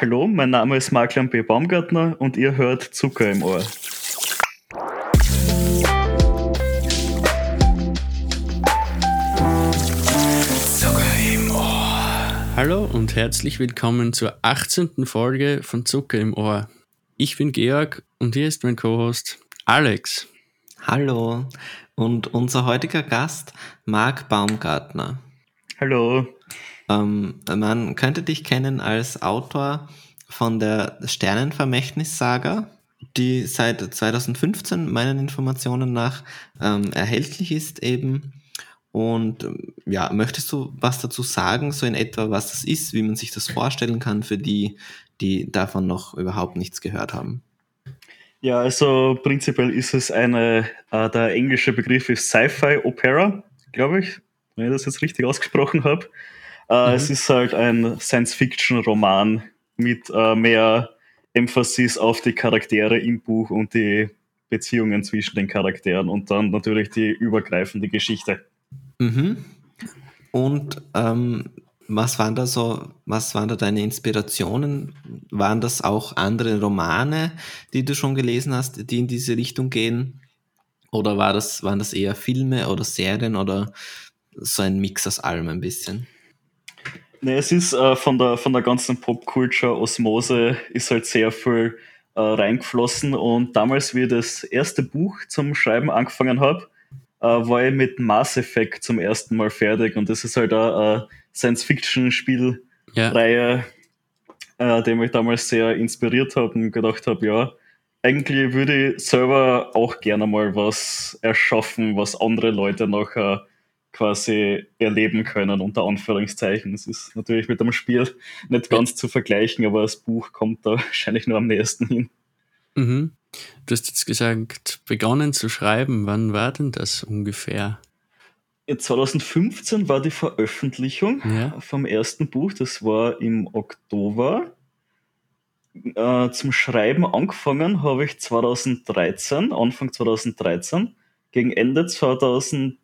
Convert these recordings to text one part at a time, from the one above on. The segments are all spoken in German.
Hallo, mein Name ist Marklan B. Baumgartner und ihr hört Zucker im Ohr. Zucker im Ohr. Hallo und herzlich willkommen zur 18. Folge von Zucker im Ohr. Ich bin Georg und hier ist mein Co-Host Alex. Hallo und unser heutiger Gast Marc Baumgartner. Hallo. Ähm, man könnte dich kennen als Autor von der Sternenvermächtnis-Saga, die seit 2015 meinen Informationen nach ähm, erhältlich ist eben. Und ähm, ja, möchtest du was dazu sagen, so in etwa, was das ist, wie man sich das vorstellen kann für die, die davon noch überhaupt nichts gehört haben? Ja, also prinzipiell ist es eine, äh, der englische Begriff ist Sci-Fi Opera, glaube ich, wenn ich das jetzt richtig ausgesprochen habe. Äh, mhm. Es ist halt ein Science-Fiction-Roman mit äh, mehr Emphasis auf die Charaktere im Buch und die Beziehungen zwischen den Charakteren und dann natürlich die übergreifende Geschichte. Mhm. Und ähm, was waren da so, was waren da deine Inspirationen? Waren das auch andere Romane, die du schon gelesen hast, die in diese Richtung gehen? Oder war das, waren das eher Filme oder Serien oder so ein Mix aus allem ein bisschen? Nee, es ist äh, von, der, von der ganzen Popculture Osmose ist halt sehr viel äh, reingeflossen und damals, wie ich das erste Buch zum Schreiben angefangen habe, äh, war ich mit Mass Effect zum ersten Mal fertig und das ist halt eine Science-Fiction-Spielreihe, ja. Äh, die mich damals sehr inspiriert hat und gedacht habe, ja, eigentlich würde ich selber auch gerne mal was erschaffen, was andere Leute nachher quasi erleben können, unter Anführungszeichen. Es ist natürlich mit dem Spiel nicht ganz zu vergleichen, aber das Buch kommt da wahrscheinlich nur am nächsten hin. Mhm. Du hast jetzt gesagt, begonnen zu schreiben. Wann war denn das ungefähr? 2015 war die Veröffentlichung ja. vom ersten Buch. Das war im Oktober. Äh, zum Schreiben angefangen habe ich 2013, Anfang 2013. Gegen Ende 2013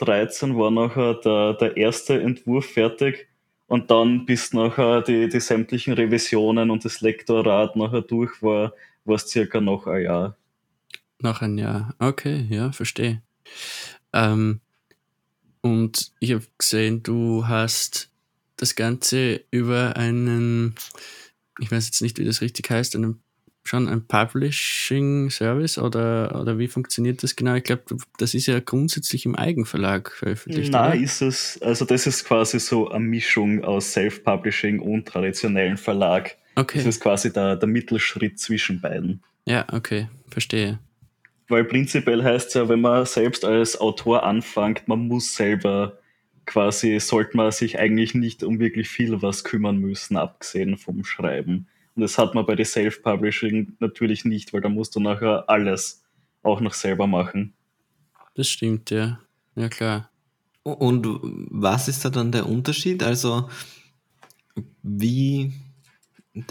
war nachher der, der erste Entwurf fertig. Und dann bis nachher die, die sämtlichen Revisionen und das Lektorat nachher durch war, war es circa noch ein Jahr. Noch ein Jahr, okay, ja, verstehe. Ähm, und ich habe gesehen, du hast das Ganze über einen, ich weiß jetzt nicht, wie das richtig heißt, einen, schon ein Publishing Service oder, oder wie funktioniert das genau? Ich glaube, das ist ja grundsätzlich im Eigenverlag veröffentlicht. Nein, oder? ist es. Also, das ist quasi so eine Mischung aus Self-Publishing und traditionellen Verlag. Okay. Das ist quasi der, der Mittelschritt zwischen beiden. Ja, okay, verstehe. Weil prinzipiell heißt es ja, wenn man selbst als Autor anfängt, man muss selber quasi, sollte man sich eigentlich nicht um wirklich viel was kümmern müssen, abgesehen vom Schreiben. Und das hat man bei der Self-Publishing natürlich nicht, weil da musst du nachher alles auch noch selber machen. Das stimmt, ja. Ja, klar. Und was ist da dann der Unterschied? Also, wie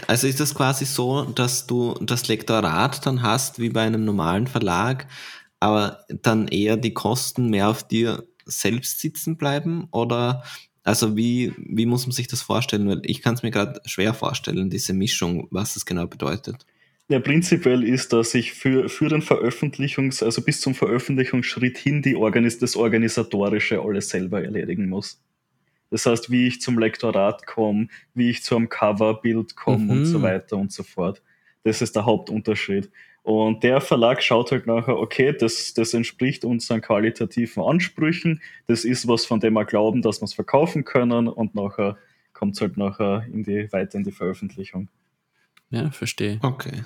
also ist das quasi so, dass du das Lektorat dann hast wie bei einem normalen Verlag, aber dann eher die Kosten mehr auf dir selbst sitzen bleiben? Oder also wie, wie muss man sich das vorstellen? Weil ich kann es mir gerade schwer vorstellen, diese Mischung, was das genau bedeutet. Ja, prinzipiell ist, dass ich für, für den Veröffentlichungs-, also bis zum Veröffentlichungsschritt hin die Organis das Organisatorische alles selber erledigen muss. Das heißt, wie ich zum Lektorat komme, wie ich zu einem Coverbild komme mhm. und so mhm. weiter und so fort. Das ist der Hauptunterschied. Und der Verlag schaut halt nachher, okay, das, das entspricht unseren qualitativen Ansprüchen, das ist was, von dem wir glauben, dass wir es verkaufen können und nachher kommt es halt nachher in die, weiter in die Veröffentlichung. Ja, verstehe. Okay.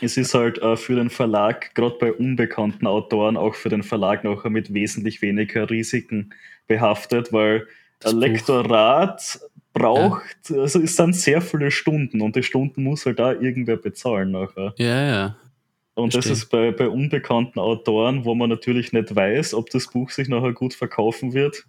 Es ist halt äh, für den Verlag, gerade bei unbekannten Autoren, auch für den Verlag nachher mit wesentlich weniger Risiken behaftet, weil ein Lektorat braucht, ja. also es sind sehr viele Stunden und die Stunden muss halt da irgendwer bezahlen nachher. Ja, ja. Und Verstehe. das ist bei, bei unbekannten Autoren, wo man natürlich nicht weiß, ob das Buch sich nachher gut verkaufen wird,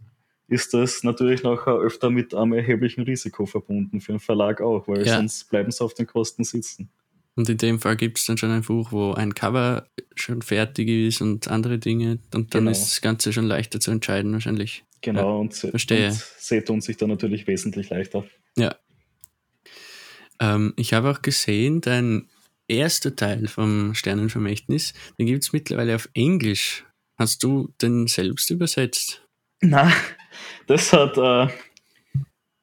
ist das natürlich nachher öfter mit einem erheblichen Risiko verbunden, für den Verlag auch, weil ja. sonst bleiben sie auf den Kosten sitzen. Und in dem Fall gibt es dann schon ein Buch, wo ein Cover schon fertig ist und andere Dinge. Und dann genau. ist das Ganze schon leichter zu entscheiden, wahrscheinlich. Genau, ja, und, verstehe. und seht uns sich dann natürlich wesentlich leichter. Ja. Ähm, ich habe auch gesehen, dein erster Teil vom Sternenvermächtnis, den gibt es mittlerweile auf Englisch. Hast du den selbst übersetzt? Na, das hat äh,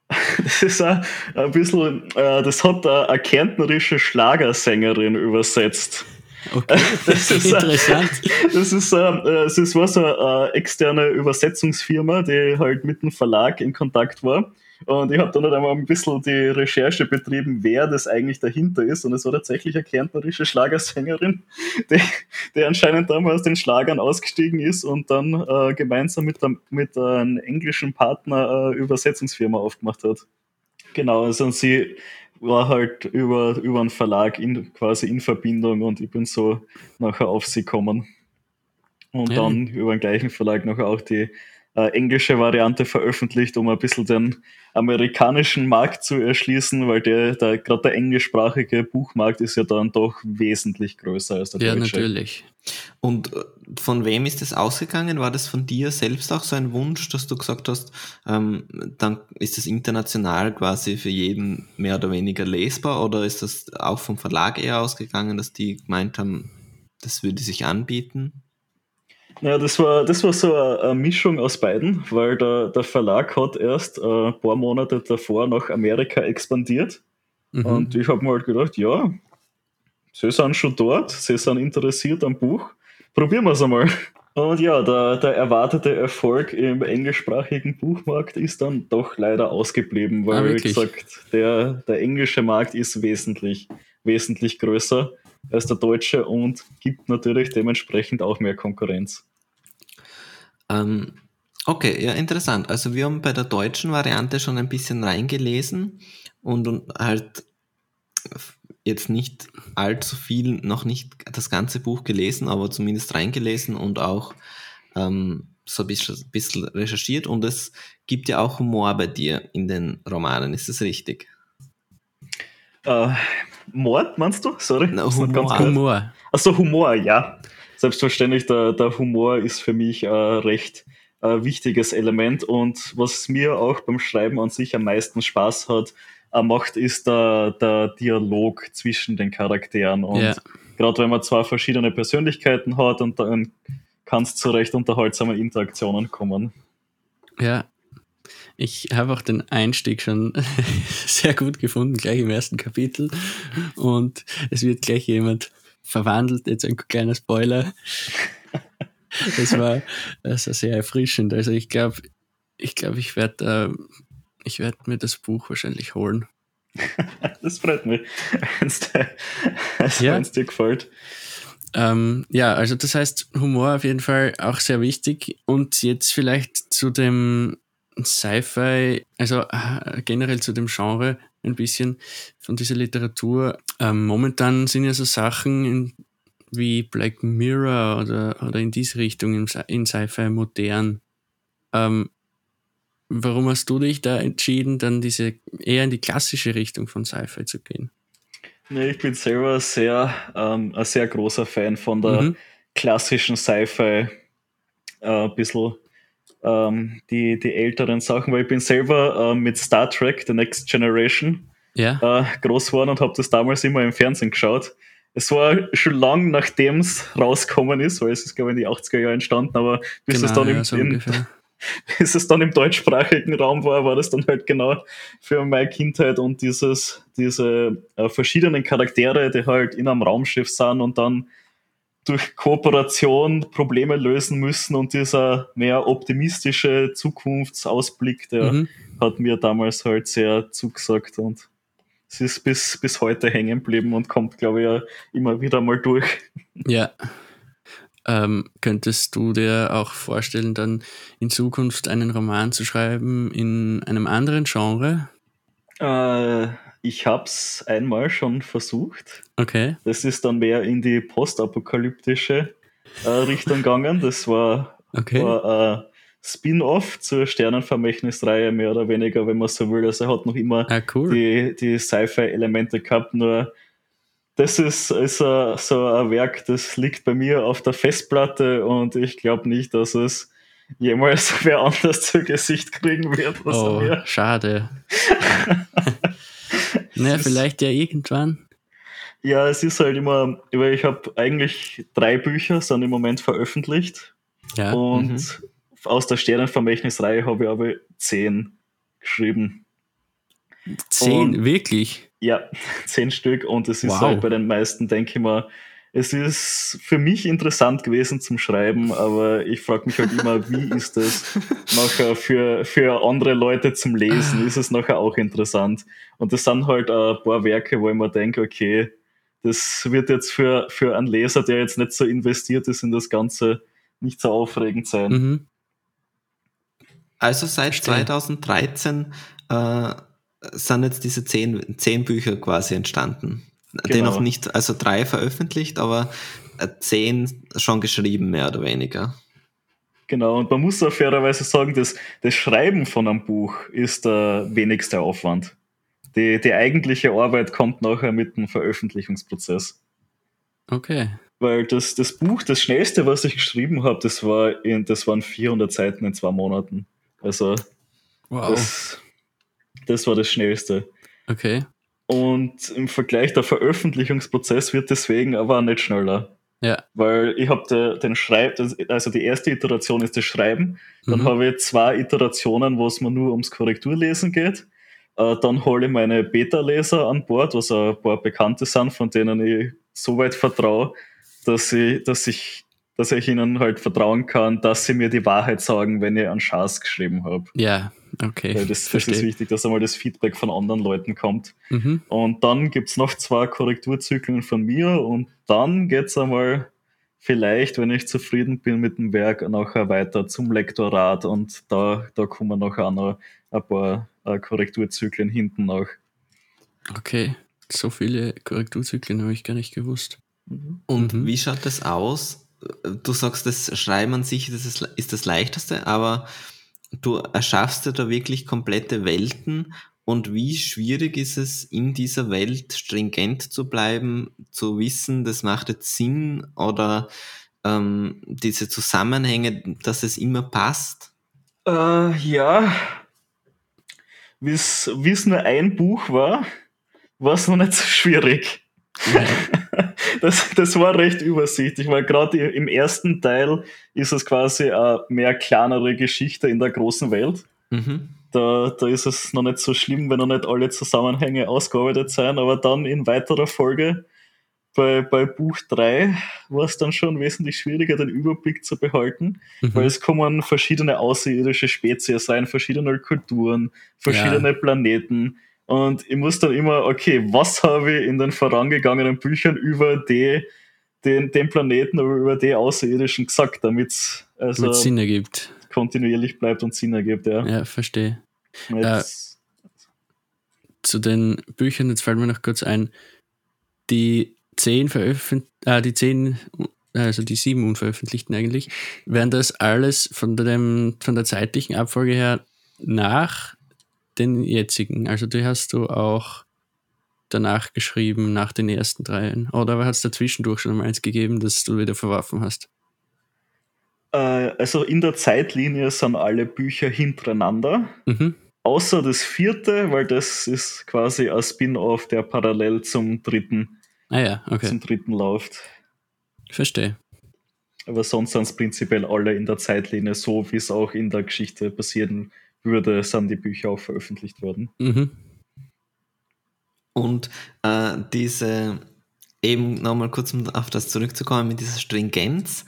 das ist ein, ein bisschen, äh, das hat eine kärntnerische Schlagersängerin übersetzt. Okay, das ist interessant. Das ist, äh, das ist was eine externe Übersetzungsfirma, die halt mit dem Verlag in Kontakt war. Und ich habe dann halt einmal ein bisschen die Recherche betrieben, wer das eigentlich dahinter ist. Und es war tatsächlich eine kärntnerische Schlagersängerin, die, die anscheinend damals aus den Schlagern ausgestiegen ist und dann äh, gemeinsam mit, der, mit einem englischen Partner eine Übersetzungsfirma aufgemacht hat. Genau, also sie war halt über, über einen Verlag in, quasi in Verbindung und ich bin so nachher auf sie gekommen. Und ja. dann über den gleichen Verlag nachher auch die äh, englische Variante veröffentlicht, um ein bisschen den amerikanischen Markt zu erschließen, weil der, der gerade der englischsprachige Buchmarkt ist ja dann doch wesentlich größer als der ja, deutsche. Ja, natürlich. Und äh, von wem ist das ausgegangen? War das von dir selbst auch so ein Wunsch, dass du gesagt hast, ähm, dann ist das international quasi für jeden mehr oder weniger lesbar oder ist das auch vom Verlag eher ausgegangen, dass die gemeint haben, das würde sich anbieten? Ja, das war, das war so eine, eine Mischung aus beiden, weil der, der Verlag hat erst äh, ein paar Monate davor nach Amerika expandiert. Mhm. Und ich habe mir halt gedacht, ja, sie sind schon dort, sie sind interessiert am Buch, probieren wir es einmal. Und ja, der, der erwartete Erfolg im englischsprachigen Buchmarkt ist dann doch leider ausgeblieben, weil, ah, wie gesagt, der, der englische Markt ist wesentlich, wesentlich größer als der deutsche und gibt natürlich dementsprechend auch mehr Konkurrenz. Ähm, okay, ja, interessant. Also wir haben bei der deutschen Variante schon ein bisschen reingelesen und, und halt jetzt nicht allzu viel, noch nicht das ganze Buch gelesen, aber zumindest reingelesen und auch ähm, so ein bisschen, bisschen recherchiert. Und es gibt ja auch Humor bei dir in den Romanen, ist das richtig? Äh, Mord, meinst du? Sorry. Na, Humor. Humor. Achso, Humor, ja. Selbstverständlich, der, der Humor ist für mich ein recht äh, wichtiges Element und was mir auch beim Schreiben an sich am meisten Spaß hat, äh, macht, ist der, der Dialog zwischen den Charakteren. Und yeah. gerade wenn man zwei verschiedene Persönlichkeiten hat und dann kann es zu recht unterhaltsamen Interaktionen kommen. Ja, ich habe auch den Einstieg schon sehr gut gefunden, gleich im ersten Kapitel. Und es wird gleich jemand verwandelt, jetzt ein kleiner Spoiler. Das war, das war sehr erfrischend. Also ich glaube, ich glaube, ich werde äh, ich werde mir das Buch wahrscheinlich holen. das freut mich, wenn es ja. dir gefällt. Ähm, ja, also das heißt, Humor auf jeden Fall auch sehr wichtig. Und jetzt vielleicht zu dem Sci-Fi, also äh, generell zu dem Genre ein bisschen von dieser Literatur. Ähm, momentan sind ja so Sachen in, wie Black Mirror oder, oder in diese Richtung in, in Sci-Fi modern. Ähm, warum hast du dich da entschieden, dann diese eher in die klassische Richtung von Sci-Fi zu gehen? Nee, ich bin selber sehr, ähm, ein sehr großer Fan von der mhm. klassischen Sci-Fi. Äh, ein bisschen ähm, die, die älteren Sachen, weil ich bin selber äh, mit Star Trek, The Next Generation, ja. äh, groß geworden und habe das damals immer im Fernsehen geschaut. Es war schon lang nachdem es rausgekommen ist, weil es ist, glaube ich, in die 80er Jahre entstanden, aber bis, genau, es, dann ja, im, so in, bis es dann im deutschsprachigen Raum war, war das dann halt genau für meine Kindheit und dieses, diese äh, verschiedenen Charaktere, die halt in einem Raumschiff sind und dann durch Kooperation Probleme lösen müssen und dieser mehr optimistische Zukunftsausblick, der mhm. hat mir damals halt sehr zugesagt und es ist bis, bis heute hängen geblieben und kommt, glaube ich, ja immer wieder mal durch. Ja. Ähm, könntest du dir auch vorstellen, dann in Zukunft einen Roman zu schreiben in einem anderen Genre? Äh, ich habe es einmal schon versucht. Okay. Das ist dann mehr in die postapokalyptische äh, Richtung gegangen. Das war, okay. war äh, Spin-off zur Sternenvermächtnisreihe, mehr oder weniger, wenn man so will. Also er hat noch immer ah, cool. die, die Sci-Fi-Elemente gehabt, nur das ist, ist a, so ein Werk, das liegt bei mir auf der Festplatte und ich glaube nicht, dass es jemals wer anders zu Gesicht kriegen wird. oh, schade. naja, vielleicht ja irgendwann. Ja, es ist halt immer, weil ich habe eigentlich drei Bücher, sind im Moment veröffentlicht. Ja. Und Mhm. aus der Sternenvermächtnisreihe habe ich aber zehn geschrieben. Zehn, und- wirklich. Ja, zehn Stück. Und es ist Wow. halt bei den meisten, denke ich mal, es ist für mich interessant gewesen zum Schreiben, aber ich frage mich halt immer, wie ist das nachher für, für andere Leute zum Lesen? Ist es nachher auch interessant? Und das sind halt ein paar Werke, wo ich mir denke, okay, das wird jetzt für, für einen Leser, der jetzt nicht so investiert ist in das Ganze, nicht so aufregend sein. Mhm. Also seit Verstehe. 2013 äh, sind jetzt diese zehn, zehn Bücher quasi entstanden. Genau. noch nicht, also drei veröffentlicht, aber äh, zehn schon geschrieben, mehr oder weniger. Genau, und man muss auch fairerweise sagen, dass das Schreiben von einem Buch ist der wenigste Aufwand. Die, die eigentliche Arbeit kommt nachher mit dem Veröffentlichungsprozess. Okay. Weil das, das Buch, das schnellste, was ich geschrieben habe, das, war in, das waren 400 Seiten in zwei Monaten. Also Wow. das, das war das schnellste. Okay. Und im Vergleich der Veröffentlichungsprozess wird deswegen aber nicht schneller. Ja. Weil ich habe de, den Schreib, also die erste Iteration ist das Schreiben, dann Mhm. habe ich zwei Iterationen, wo es mir nur ums Korrekturlesen geht. Äh, dann hole ich meine Beta-Leser an Bord, was ein paar Bekannte sind, von denen ich so weit vertraue, dass ich, dass ich, dass ich ihnen halt vertrauen kann, dass sie mir die Wahrheit sagen, wenn ich einen Schatz geschrieben habe. Ja, okay. Weil das, das ist wichtig, dass einmal das Feedback von anderen Leuten kommt. Mhm. Und dann gibt es noch zwei Korrekturzyklen von mir und dann geht es einmal vielleicht, wenn ich zufrieden bin mit dem Werk, nachher weiter zum Lektorat und da, da kommen nachher noch ein paar äh, Korrekturzyklen hinten nach. Okay. So viele Korrekturzyklen habe ich gar nicht gewusst. Und Mhm. wie schaut das aus? Du sagst, das Schreiben an sich das ist, ist das Leichteste, aber du erschaffst ja da wirklich komplette Welten. Und wie schwierig ist es, in dieser Welt stringent zu bleiben, zu wissen, das macht jetzt Sinn oder ähm, diese Zusammenhänge, dass es immer passt? Äh, ja, wie es nur ein Buch war, war es noch nicht so schwierig. Das, das war recht übersichtlich, weil gerade im ersten Teil ist es quasi eine mehr kleinere Geschichte in der großen Welt. Mhm. Da, da ist es noch nicht so schlimm, wenn noch nicht alle Zusammenhänge ausgearbeitet sind, aber dann in weiterer Folge bei, bei Buch 3 war es dann schon wesentlich schwieriger, den Überblick zu behalten, weil Mhm. es kommen verschiedene außerirdische Spezies rein, verschiedene Kulturen, verschiedene Planeten. Und ich muss dann immer, okay, was habe ich in den vorangegangenen Büchern über die, den, den Planeten oder über die Außerirdischen gesagt, damit es also Sinn ergibt. kontinuierlich bleibt und Sinn ergibt. Ja. Ja, verstehe. Jetzt, Zu den Büchern, jetzt fällt mir noch kurz ein, die zehn veröffentlicht, äh, die zehn, also die sieben unveröffentlichten eigentlich, wären das alles von, dem, von der zeitlichen Abfolge her nach den jetzigen. Also die hast du auch danach geschrieben, nach den ersten dreien. Oder hat es dazwischendurch schon mal eins gegeben, das du wieder verworfen hast? äh, also in der Zeitlinie sind alle Bücher hintereinander. Mhm. Außer das vierte, weil das ist quasi ein Spin-off, der parallel zum dritten, Ah ja, okay. zum dritten läuft. Verstehe. Aber sonst sind es prinzipiell alle in der Zeitlinie, so wie es auch in der Geschichte passieren würde, sind die Bücher auch veröffentlicht worden. Mhm. Und äh, diese, eben nochmal kurz um auf das zurückzukommen, mit dieser Stringenz,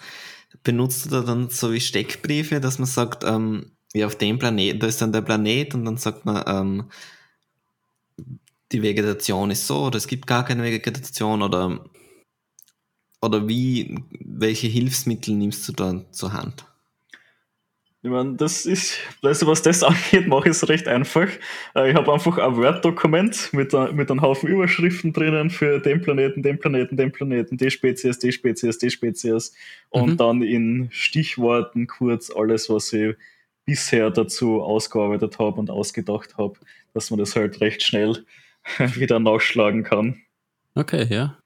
benutzt du da dann so wie Steckbriefe, dass man sagt, ähm, ja, auf dem Planeten, da ist dann der Planet und dann sagt man, ähm, die Vegetation ist so oder es gibt gar keine Vegetation oder, oder wie, welche Hilfsmittel nimmst du da zur Hand? Ich meine, das ist, also was das angeht, mache ich es recht einfach. Äh, Ich habe einfach ein Word-Dokument mit, ein- mit einem Haufen Überschriften drinnen für den Planeten, den Planeten, den Planeten, die Spezies, die Spezies, die Spezies und Mhm. dann in Stichworten kurz alles, was ich bisher dazu ausgearbeitet habe und ausgedacht habe, dass man das halt recht schnell wieder nachschlagen kann. Okay, ja.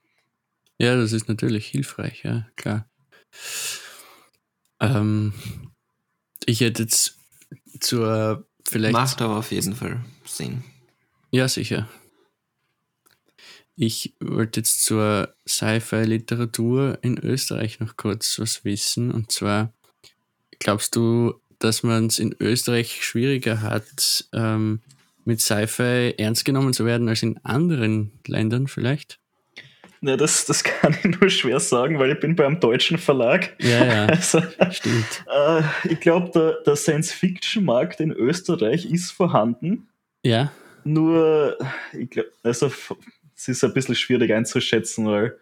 Ja, das ist natürlich hilfreich, ja, klar. Ähm, ich hätte jetzt zur vielleicht. Macht aber auf jeden Fall Sinn. Ja, sicher. ich wollte jetzt zur Sci-Fi-Literatur in Österreich noch kurz was wissen. Und zwar, glaubst du, dass man es in Österreich schwieriger hat, ähm, mit Sci-Fi ernst genommen zu werden als in anderen Ländern vielleicht? Ja, das, das kann ich nur schwer sagen, weil ich bin beim deutschen Verlag. Ja, ja, also, stimmt. Äh, ich glaube, der, der Science-Fiction-Markt in Österreich ist vorhanden. Ja. Nur, ich glaube, also es ist ein bisschen schwierig einzuschätzen, weil,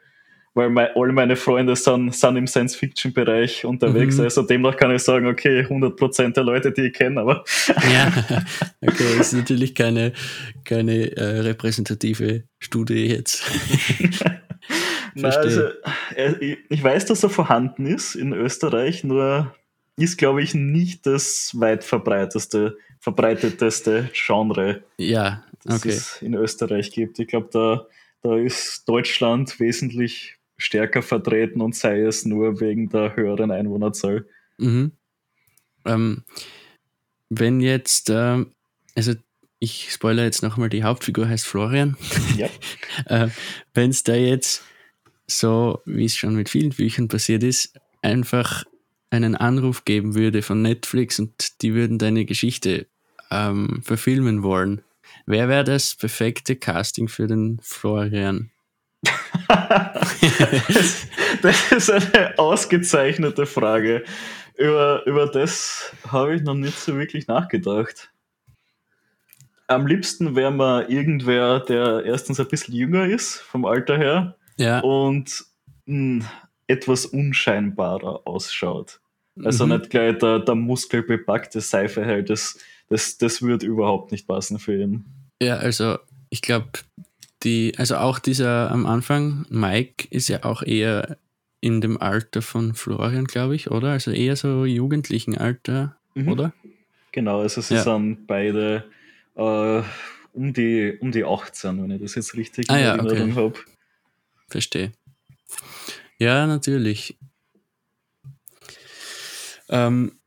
weil mein, alle meine Freunde sind, sind im Science-Fiction-Bereich unterwegs. Mhm. Also demnach kann ich sagen, okay, 100% der Leute, die ich kenne, aber. Ja, okay, das ist natürlich keine, keine äh, repräsentative Studie jetzt. Nein, also, äh, ich weiß, dass er vorhanden ist in Österreich, nur ist, glaube ich, nicht das weit verbreiteste, verbreiteteste Genre, ja, das es in Österreich gibt. Ich glaube, da, da ist Deutschland wesentlich stärker vertreten und sei es nur wegen der höheren Einwohnerzahl. Mhm. Ähm, wenn jetzt, äh, also ich spoilere jetzt nochmal, die Hauptfigur heißt Florian. Ja. äh, wenn es da jetzt so, wie es schon mit vielen Büchern passiert ist, einfach einen Anruf geben würde von Netflix und die würden deine Geschichte ähm, verfilmen wollen, wer wäre das perfekte Casting für den Florian? das, das, ist eine ausgezeichnete Frage. Über, über das habe ich noch nicht so wirklich nachgedacht. Am liebsten wäre mir irgendwer, der erstens ein bisschen jünger ist, vom Alter her, ja. und mh, hm, etwas unscheinbarer ausschaut. Also mhm. nicht gleich der, der muskelbepackte Seife halt, das, das, das würde überhaupt nicht passen für ihn. Ja, also ich glaube, die, also auch dieser am Anfang, Mike ist ja auch eher in dem Alter von Florian, glaube ich, oder? Also eher so jugendlichen Alter, mhm. oder? Genau, also sie ja. sind beide äh, um, die, um die 18, wenn ich das jetzt richtig ah, ja, okay. habe. Verstehe. Ja, natürlich. Ähm,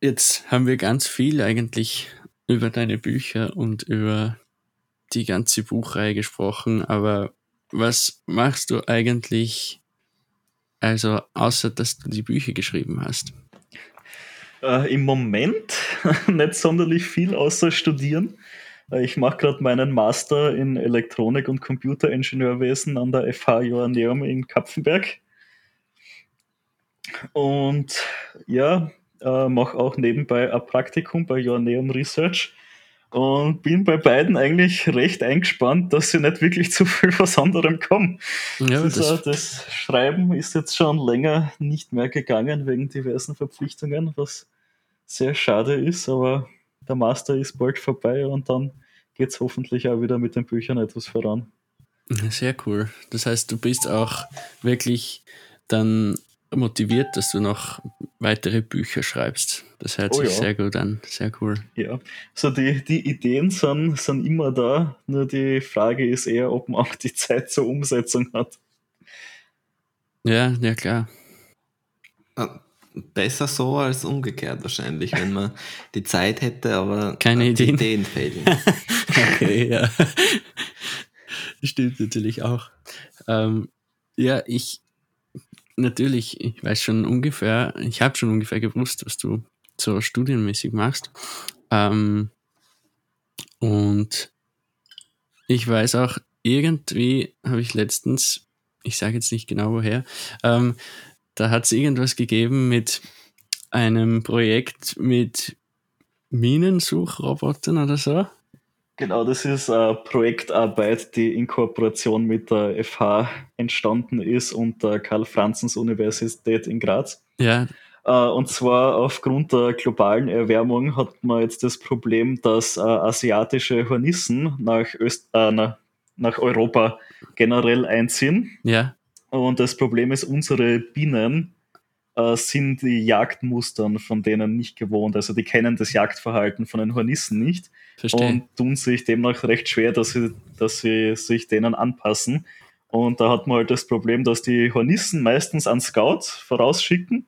jetzt haben wir ganz viel eigentlich über deine Bücher und über die ganze Buchreihe gesprochen, aber was machst du eigentlich, also außer dass du die Bücher geschrieben hast? Äh, Im Moment nicht sonderlich viel außer studieren. Ich mache gerade meinen Master in Elektronik und Computeringenieurwesen an der FH Joanneum in Kapfenberg. Und ja, äh, mache auch nebenbei ein Praktikum bei Joanneum Research und bin bei beiden eigentlich recht eingespannt, dass sie nicht wirklich zu viel was anderem kommen. Ja, das, das, das, Schreiben ist jetzt schon länger nicht mehr gegangen wegen diversen Verpflichtungen, was sehr schade ist, aber der Master ist bald vorbei und dann geht es hoffentlich auch wieder mit den Büchern etwas voran. Sehr cool. Das heißt, du bist auch wirklich dann motiviert, dass du noch weitere Bücher schreibst. Das hört oh, sich ja. sehr gut an. Sehr cool. Ja, so die, die Ideen sind, sind immer da. Nur die Frage ist eher, ob man auch die Zeit zur Umsetzung hat. Ja, ja, klar. Besser so als umgekehrt wahrscheinlich, wenn man die Zeit hätte, aber keine Ideen. Ideen fehlen. okay, ja. Stimmt natürlich auch. Ähm, ja, ich, natürlich, ich weiß schon ungefähr, ich habe schon ungefähr gewusst, was du so studienmäßig machst. Ähm, und ich weiß auch, irgendwie habe ich letztens, ich sage jetzt nicht genau woher, ähm, da hat es irgendwas gegeben mit einem Projekt mit Minensuchrobotern oder so. Genau, das ist eine Projektarbeit, die in Kooperation mit der FH entstanden ist und der Karl-Franzens-Universität in Graz. Ja. Äh, und zwar aufgrund der globalen Erwärmung hat man jetzt das Problem, dass äh, asiatische Hornissen nach, Öst äh, nach Europa generell einziehen. Ja. Und das Problem ist, unsere Bienen äh, sind die Jagdmustern von denen nicht gewohnt. Also die kennen das Jagdverhalten von den Hornissen nicht Verstehe. und tun sich demnach recht schwer, dass sie, dass sie sich denen anpassen. Und da hat man halt das Problem, dass die Hornissen meistens einen Scout vorausschicken,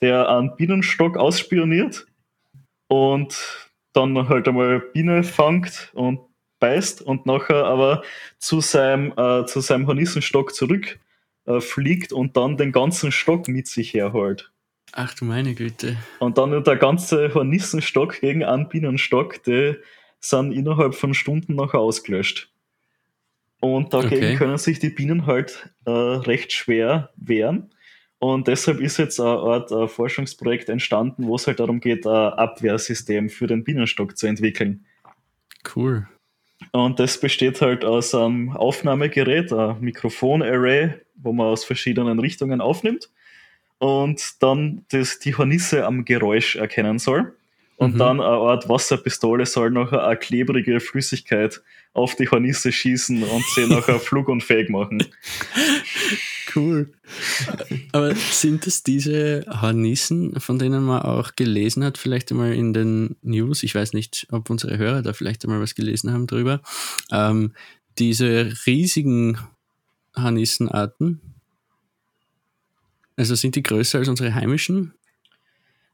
der einen Bienenstock ausspioniert und dann halt einmal Biene fangt und beißt und nachher aber zu seinem, äh, zu seinem Hornissenstock zurück äh, fliegt und dann den ganzen Stock mit sich herholt. Ach du meine Güte. Und dann der ganze Hornissenstock gegen einen Bienenstock, die sind innerhalb von Stunden nachher ausgelöscht. Und dagegen Okay. können sich die Bienen halt äh, recht schwer wehren. Und deshalb ist jetzt eine Art äh, Forschungsprojekt entstanden, wo es halt darum geht, ein Abwehrsystem für den Bienenstock zu entwickeln. Cool. Und das besteht halt aus einem Aufnahmegerät, ein Mikrofon-Array, wo man aus verschiedenen Richtungen aufnimmt und dann das, die Hornisse am Geräusch erkennen soll. Und Mhm. dann eine Art Wasserpistole soll nachher eine klebrige Flüssigkeit auf die Hornisse schießen und sie nachher flugunfähig machen. Cool. Aber sind es diese Hornissen, von denen man auch gelesen hat, vielleicht einmal in den News? Ich weiß nicht, ob unsere Hörer da vielleicht einmal was gelesen haben drüber. Ähm, diese riesigen Hornissenarten, also sind die größer als unsere heimischen?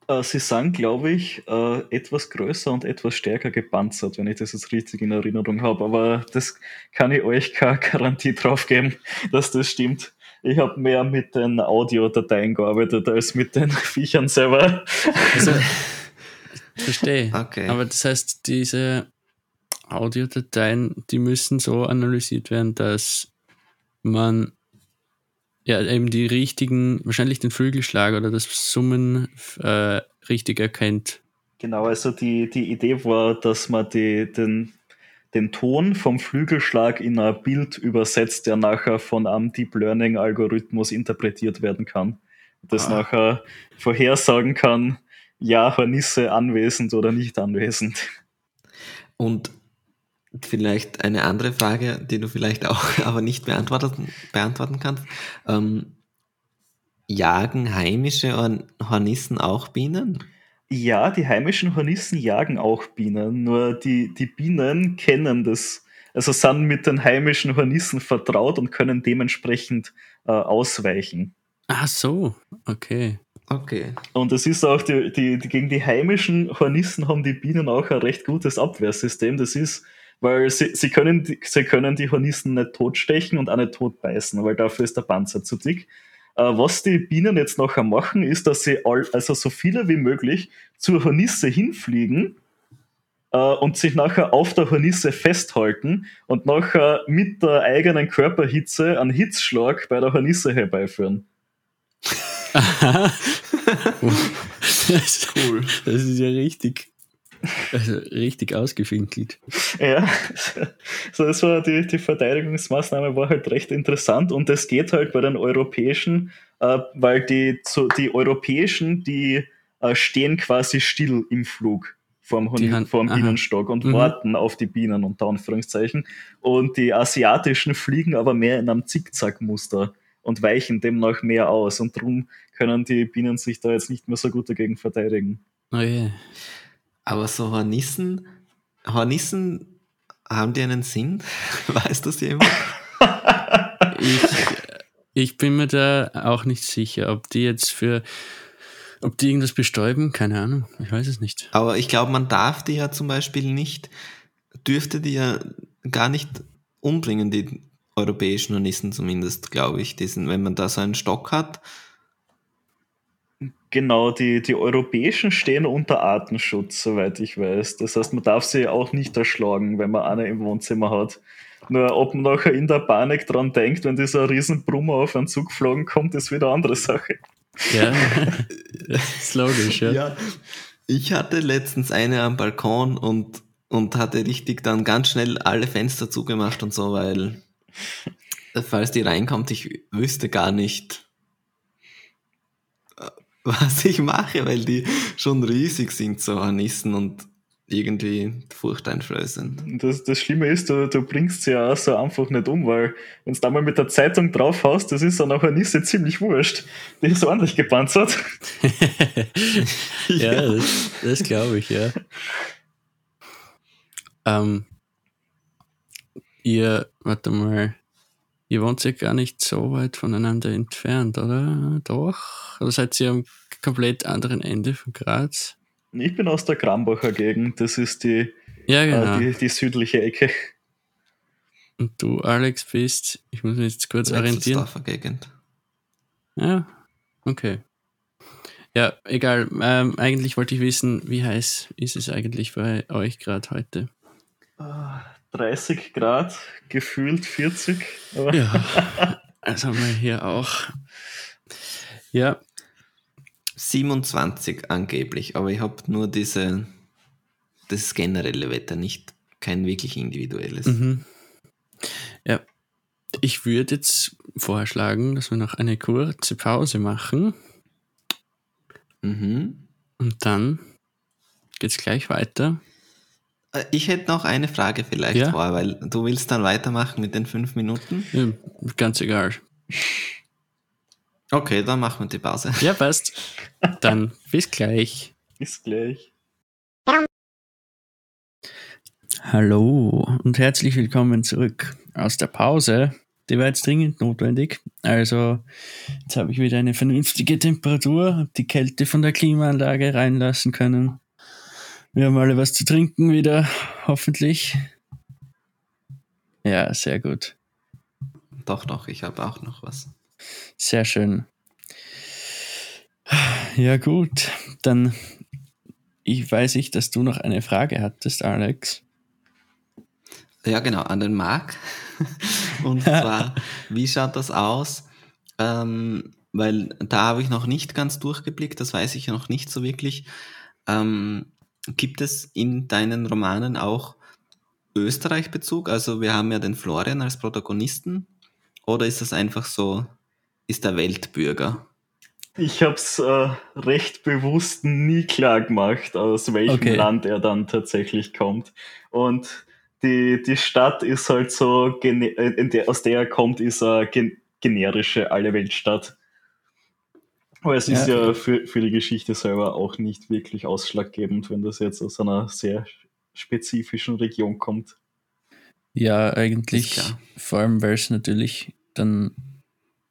Äh, sie sind, glaube ich, äh, etwas größer und etwas stärker gepanzert, wenn ich das jetzt richtig in Erinnerung habe. Aber das kann ich euch keine Garantie drauf geben, dass das stimmt. Ich habe mehr mit den Audiodateien gearbeitet als mit den Viechern selber. Also, verstehe. Okay. Aber das heißt, diese Audiodateien, die müssen so analysiert werden, dass man ja eben die richtigen, wahrscheinlich den Flügelschlag oder das Summen äh, richtig erkennt. Genau, also die, die Idee war, dass man die, den, den Ton vom Flügelschlag in ein Bild übersetzt, der nachher von einem Deep Learning Algorithmus interpretiert werden kann. Das Ah. nachher vorhersagen kann, ja, Hornisse anwesend oder nicht anwesend. Und vielleicht eine andere Frage, die du vielleicht auch aber nicht beantworten, beantworten kannst. Ähm, jagen heimische Horn- Hornissen auch Bienen? Ja, die heimischen Hornissen jagen auch Bienen, nur die, die Bienen kennen das, also sind mit den heimischen Hornissen vertraut und können dementsprechend äh, ausweichen. Ach so, okay. Okay. Und es ist auch, die, die, die, gegen die heimischen Hornissen haben die Bienen auch ein recht gutes Abwehrsystem. Das ist, weil sie, sie, können, die, sie können die Hornissen nicht totstechen und auch nicht totbeißen, weil dafür ist der Panzer zu dick. Äh, was die Bienen jetzt nachher machen, ist, dass sie all, also so viele wie möglich zur Hornisse hinfliegen äh, und sich nachher auf der Hornisse festhalten und nachher mit der eigenen Körperhitze einen Hitzschlag bei der Hornisse herbeiführen. Aha. das, Cool. das ist ja richtig, also richtig ausgefinkelt. Ja, so das war die, die Verteidigungsmaßnahme war halt recht interessant und das geht halt bei den europäischen, äh, weil die, so, die europäischen, die äh, stehen quasi still im Flug vorm, Hon- vorm aha. Bienenstock und Mhm. warten auf die Bienen unter Anführungszeichen. Und die asiatischen fliegen aber mehr in einem Zickzackmuster und weichen demnach mehr aus und darum können die Bienen sich da jetzt nicht mehr so gut dagegen verteidigen. Oh je. Aber so Hornissen, Hornissen, haben die einen Sinn? Weiß das jemand? Ich, ich bin mir da auch nicht sicher, ob die jetzt für, ob die irgendwas bestäuben, keine Ahnung, ich weiß es nicht. Aber ich glaube, man darf die ja zum Beispiel nicht, dürfte die ja gar nicht umbringen, die europäischen Hornissen zumindest, glaube ich. Diesen, wenn man da so einen Stock hat. Genau, die, die europäischen stehen unter Artenschutz, soweit ich weiß. Das heißt, man darf sie auch nicht erschlagen, wenn man eine im Wohnzimmer hat. Nur ob man nachher in der Panik dran denkt, wenn dieser Riesenbrummer auf einen Zug geflogen kommt, ist wieder eine andere Sache. Ja, ist logisch, ja. Ja, ich hatte letztens eine am Balkon und, und hatte richtig dann ganz schnell alle Fenster zugemacht und so, weil falls die reinkommt, ich wüsste gar nicht, was ich mache, weil die schon riesig sind, so Hornissen und irgendwie furchteinflößend. Das, das Schlimme ist, du, du bringst sie ja auch so einfach nicht um, weil wenn du da mal mit der Zeitung draufhaust, das ist dann auch eine Nisse ziemlich wurscht. Die ist ordentlich gepanzert. ja, das, das glaube ich, ja. Ähm, ihr, warte mal, ihr wohnt ja gar nicht so weit voneinander entfernt, oder? Doch? Oder seid ihr am komplett anderen Ende von Graz? Ich bin aus der Krambacher Gegend, das ist die, Ja, genau. äh, die, die südliche Ecke. Und du, Alex, bist, ich muss mich jetzt kurz orientieren. Gegend. Ja, okay. Ja, egal. Ähm, eigentlich wollte ich wissen, wie heiß ist es eigentlich bei euch gerade heute? 30 Grad, gefühlt 40. Aber Ja, also haben wir hier auch. Ja, 27 angeblich, aber ich habe nur diese, das generelle Wetter, nicht kein wirklich individuelles. Mhm. Ja. Ich würde jetzt vorschlagen, dass wir noch eine kurze Pause machen Mhm. und dann geht's gleich weiter. Äh, Ich hätte noch eine Frage vielleicht Ja? vor, weil du willst dann weitermachen mit den fünf Minuten. Ja, ganz egal. Okay, dann machen wir die Pause. Ja, passt. Dann bis gleich. bis gleich. Hallo und herzlich willkommen zurück aus der Pause. Die war jetzt dringend notwendig. Also, jetzt habe ich wieder eine vernünftige Temperatur, habe die Kälte von der Klimaanlage reinlassen können. Wir haben alle was zu trinken wieder, hoffentlich. Ja, sehr gut. Doch, doch, ich habe auch noch was. Sehr schön. Ja, gut. Dann ich weiß ich, dass du noch eine Frage hattest, Alex. Ja, genau, an den Marc. Und zwar, wie schaut das aus? Ähm, weil da habe ich noch nicht ganz durchgeblickt, das weiß ich ja noch nicht so wirklich. Ähm, gibt es in deinen Romanen auch Österreich-Bezug? Also wir haben ja den Florian als Protagonisten. Oder ist das einfach so, ist der Weltbürger? Ich habe es äh, recht bewusst nie klar gemacht, aus welchem Okay. Land er dann tatsächlich kommt. Und die, die Stadt ist halt so, äh, in der, aus der er kommt, ist eine gen generische Alle-Welt-Stadt. Aber es ist Ja. ja für, für die Geschichte selber auch nicht wirklich ausschlaggebend, wenn das jetzt aus einer sehr spezifischen Region kommt. Ja, eigentlich, vor allem weil es natürlich dann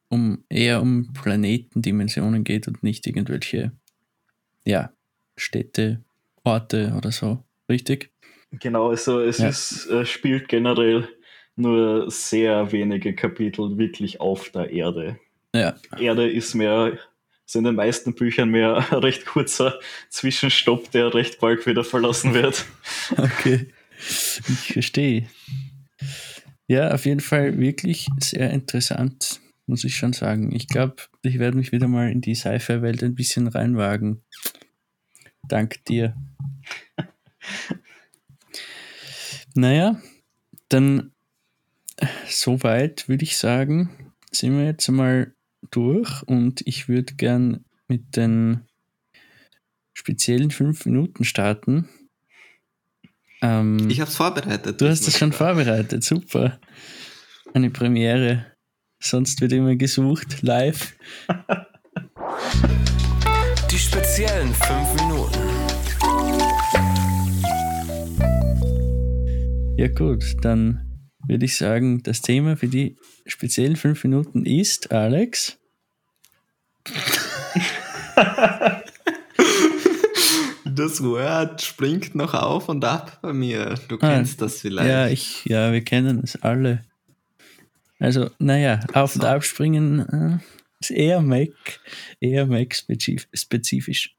um eher um Planetendimensionen geht und nicht irgendwelche, ja, Städte, Orte oder so. Richtig? Genau, also es Ja. ist, äh, spielt generell nur sehr wenige Kapitel wirklich auf der Erde. Ja, Erde ist mehr, ist in den meisten Büchern mehr ein recht kurzer Zwischenstopp, der recht bald wieder verlassen wird. okay. Ich verstehe. Ja, auf jeden Fall wirklich sehr interessant, muss ich schon sagen. Ich glaube, ich werde mich wieder mal in die Sci-Fi-Welt ein bisschen reinwagen. Dank dir. Naja, dann soweit würde ich sagen, sind wir jetzt mal durch und ich würde gern mit den speziellen fünf Minuten starten. Ähm, Ich habe es vorbereitet. Du hast diesmal schon vorbereitet, super. Eine Premiere. Sonst wird immer gesucht, live. Die speziellen 5 Minuten. Ja gut, dann würde ich sagen, das Thema für die speziellen fünf Minuten ist, Alex. Das Word springt noch auf und ab bei mir. Du kennst das vielleicht. Ja, ich, ja, wir kennen es alle. Also, naja, auf und So. abspringen äh, ist eher Mac, eher Mac spezif spezifisch.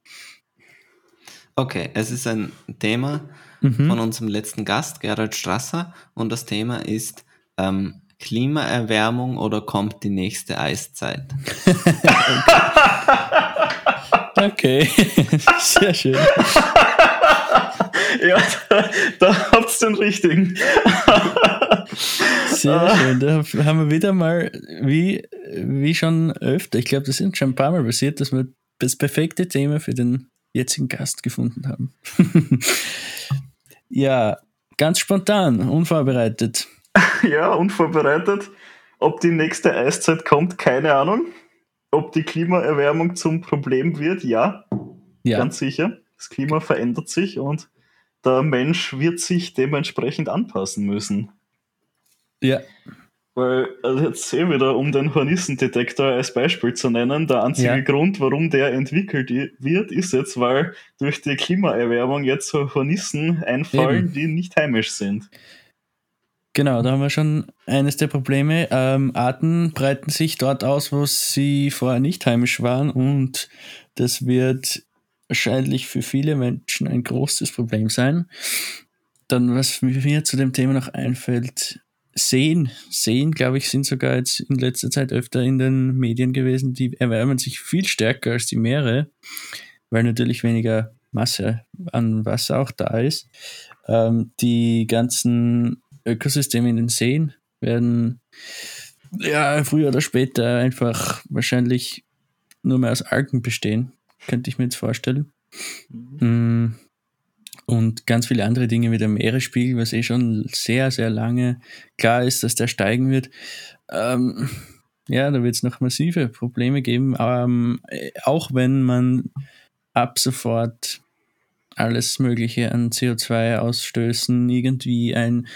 Okay, es ist ein Thema Mhm. von unserem letzten Gast, Gerald Strasser, und das Thema ist ähm, Klimaerwärmung oder kommt die nächste Eiszeit? Okay, sehr schön. ja, da, da habt ihr den richtigen. Sehr schön. Da haben wir wieder mal, wie, wie schon öfter, ich glaube, das sind schon ein paar Mal passiert, dass wir das perfekte Thema für den jetzigen Gast gefunden haben. ja, ganz spontan, unvorbereitet. Ja, unvorbereitet. Ob die nächste Eiszeit kommt, keine Ahnung. Ob die Klimaerwärmung zum Problem wird, ja, Ja, ganz sicher. Das Klima verändert sich und der Mensch wird sich dementsprechend anpassen müssen. ja, Weil, also jetzt eh wieder, um den Hornissendetektor als Beispiel zu nennen, der einzige Ja. Grund, warum der entwickelt wird, ist jetzt, weil durch die Klimaerwärmung jetzt so Hornissen einfallen, Eben. die nicht heimisch sind. Genau, da haben wir schon eines der Probleme. Ähm, Arten breiten sich dort aus, wo sie vorher nicht heimisch waren und das wird wahrscheinlich für viele Menschen ein großes Problem sein. Dann, was mir zu dem Thema noch einfällt, Seen. Seen, glaube ich, sind sogar jetzt in letzter Zeit öfter in den Medien gewesen. Die erwärmen sich viel stärker als die Meere, weil natürlich weniger Masse an Wasser auch da ist. Ähm, die ganzen Ökosysteme in den Seen werden ja früher oder später einfach wahrscheinlich nur mehr aus Algen bestehen, könnte ich mir jetzt vorstellen. Mhm. Und ganz viele andere Dinge wie der Meeresspiegel, was eh schon sehr, sehr lange klar ist, dass der steigen wird. Ähm, ja, da wird es noch massive Probleme geben, ähm, auch wenn man ab sofort alles Mögliche an CO2-Ausstößen irgendwie ein,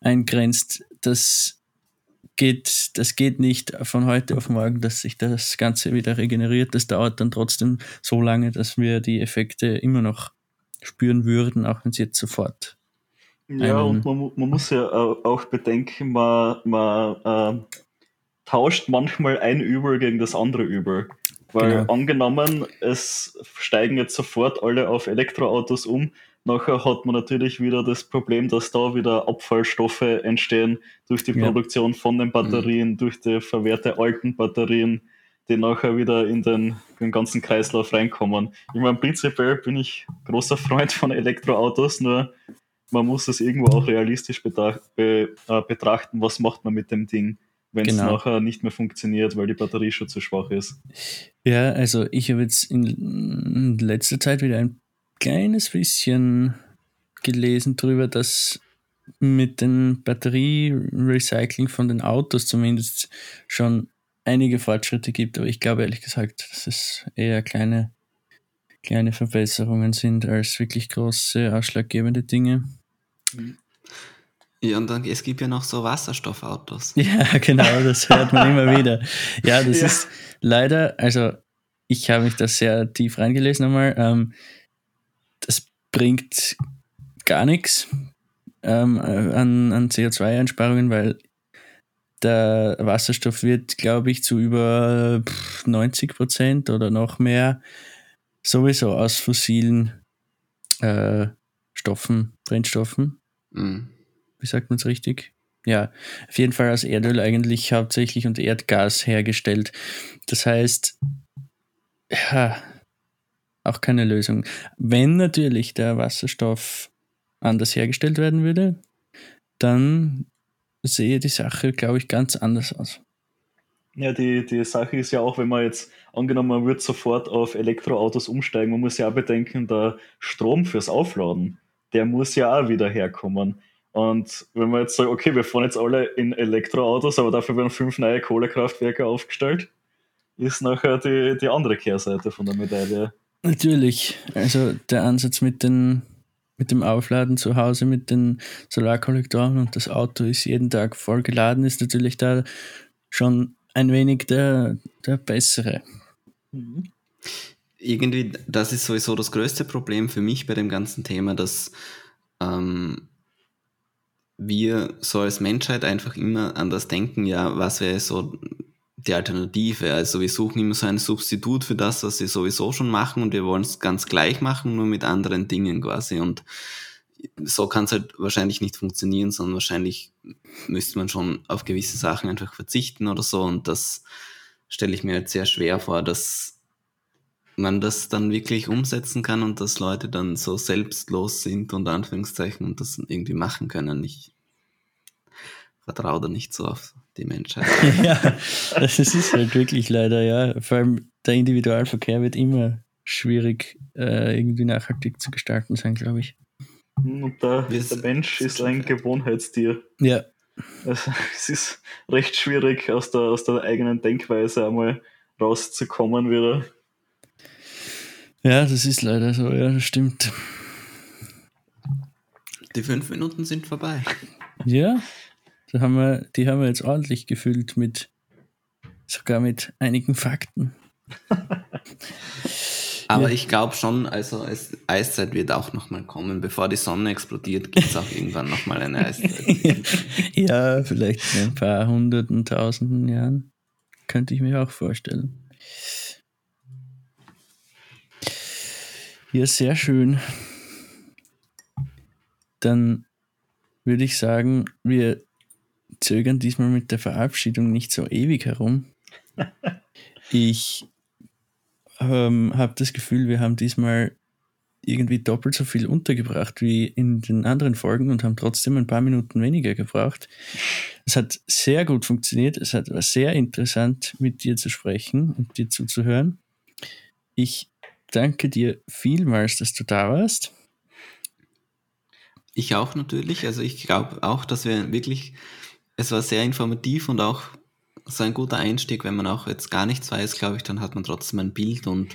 eingrenzt. Das geht, das geht nicht von heute auf morgen, dass sich das Ganze wieder regeneriert. Das dauert dann trotzdem so lange, dass wir die Effekte immer noch spüren würden, auch wenn sie jetzt sofort. Ja, und man, man, muss ja auch bedenken, man, man äh, tauscht manchmal ein Übel gegen das andere Übel. Weil genau. angenommen, es steigen jetzt sofort alle auf Elektroautos um, nachher hat man natürlich wieder das Problem, dass da wieder Abfallstoffe entstehen durch die ja. Produktion von den Batterien, mhm. durch die verwehrte alten Batterien, die nachher wieder in den, den ganzen Kreislauf reinkommen. Ich meine, prinzipiell bin ich großer Freund von Elektroautos, nur man muss es irgendwo auch realistisch be äh, betrachten, was macht man mit dem Ding wenn es genau. nachher nicht mehr funktioniert, weil die Batterie schon zu schwach ist. Ja, also ich habe jetzt in letzter Zeit wieder ein kleines bisschen gelesen darüber, dass mit dem Batterierecycling von den Autos zumindest schon einige Fortschritte gibt, aber ich glaube ehrlich gesagt, dass es eher kleine, kleine Verbesserungen sind als wirklich große ausschlaggebende Dinge. Ja, und dann, es gibt ja noch so Wasserstoffautos. Ja, genau, das hört man immer wieder. Ja, das ja. ist leider, also ich habe mich da sehr tief reingelesen einmal. Ähm, bringt gar nichts ähm, an, an CO2-Einsparungen, weil der Wasserstoff wird, glaube ich, zu über 90 Prozent oder noch mehr sowieso aus fossilen äh, Stoffen, Brennstoffen. Mhm wie sagt man es richtig? Ja, auf jeden Fall aus Erdöl eigentlich hauptsächlich und Erdgas hergestellt. Das heißt, ja, auch keine Lösung. Wenn natürlich der Wasserstoff anders hergestellt werden würde, dann sehe die Sache, glaube ich, ganz anders aus. Ja, die, die Sache ist ja auch, wenn man jetzt angenommen, man wird sofort auf Elektroautos umsteigen, man muss ja auch bedenken, der Strom fürs Aufladen, der muss ja auch wieder herkommen. Und wenn man jetzt sagt, okay, wir fahren jetzt alle in Elektroautos, aber dafür werden fünf neue Kohlekraftwerke aufgestellt, ist nachher die, die andere Kehrseite von der Medaille. Natürlich. Also der Ansatz mit, den, mit dem Aufladen zu Hause, mit den Solarkollektoren und das Auto ist jeden Tag voll geladen, ist natürlich da schon ein wenig der, der bessere. Mhm. Irgendwie, das ist sowieso das größte Problem für mich bei dem ganzen Thema, dass ähm, wir so als Menschheit einfach immer an das denken, ja, was wäre so die Alternative? Also wir suchen immer so ein Substitut für das, was wir sowieso schon machen und wir wollen es ganz gleich machen, nur mit anderen Dingen quasi. Und so kann es halt wahrscheinlich nicht funktionieren, sondern wahrscheinlich müsste man schon auf gewisse Sachen einfach verzichten oder so. Und das stelle ich mir halt sehr schwer vor, dass man das dann wirklich umsetzen kann und dass Leute dann so selbstlos sind, unter Anführungszeichen, und das irgendwie machen können. Ich vertraue da nicht so auf die Menschheit. ja, das ist halt wirklich leider, ja. Vor allem der Individualverkehr wird immer schwierig äh, irgendwie nachhaltig zu gestalten sein, glaube ich. Und der, der Mensch ist ein Gewohnheitstier. Ja. Also, es ist recht schwierig, aus der, aus der eigenen Denkweise einmal rauszukommen wieder. Ja, das ist leider so, ja, das stimmt. Die fünf Minuten sind vorbei. Ja, da haben wir, die haben wir jetzt ordentlich gefüllt mit, sogar mit einigen Fakten. Aber ich glaube schon, also es, Eiszeit wird auch nochmal kommen. Bevor die Sonne explodiert, gibt es auch irgendwann nochmal eine Eiszeit. ja, vielleicht in ein paar hunderten, tausenden Jahren. Könnte ich mir auch vorstellen. Ja, sehr schön. Dann würde ich sagen, wir zögern diesmal mit der Verabschiedung nicht so ewig herum. Ich ähm, habe das Gefühl, wir haben diesmal irgendwie doppelt so viel untergebracht wie in den anderen Folgen und haben trotzdem ein paar Minuten weniger gebraucht. Es hat sehr gut funktioniert. Es hat, war sehr interessant, mit dir zu sprechen und dir zuzuhören. Ich danke dir vielmals, dass du da warst. Ich auch natürlich. Also ich glaube auch, dass wir wirklich, es war sehr informativ und auch so ein guter Einstieg, wenn man auch jetzt gar nichts weiß, glaube ich, dann hat man trotzdem ein Bild und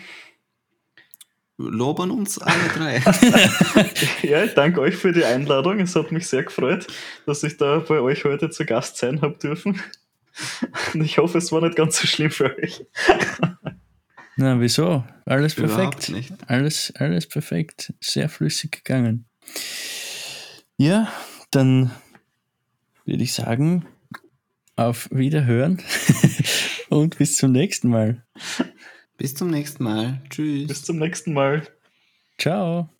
lobern uns alle drei. ja, ich danke euch für die Einladung. Es hat mich sehr gefreut, dass ich da bei euch heute zu Gast sein habe dürfen. Und ich hoffe, es war nicht ganz so schlimm für euch. Na, wieso? Alles perfekt. nicht. Alles, alles perfekt. Sehr flüssig gegangen. Ja, dann würde ich sagen, auf Wiederhören und bis zum nächsten Mal. Bis zum nächsten Mal. Tschüss. Bis zum nächsten Mal. Ciao.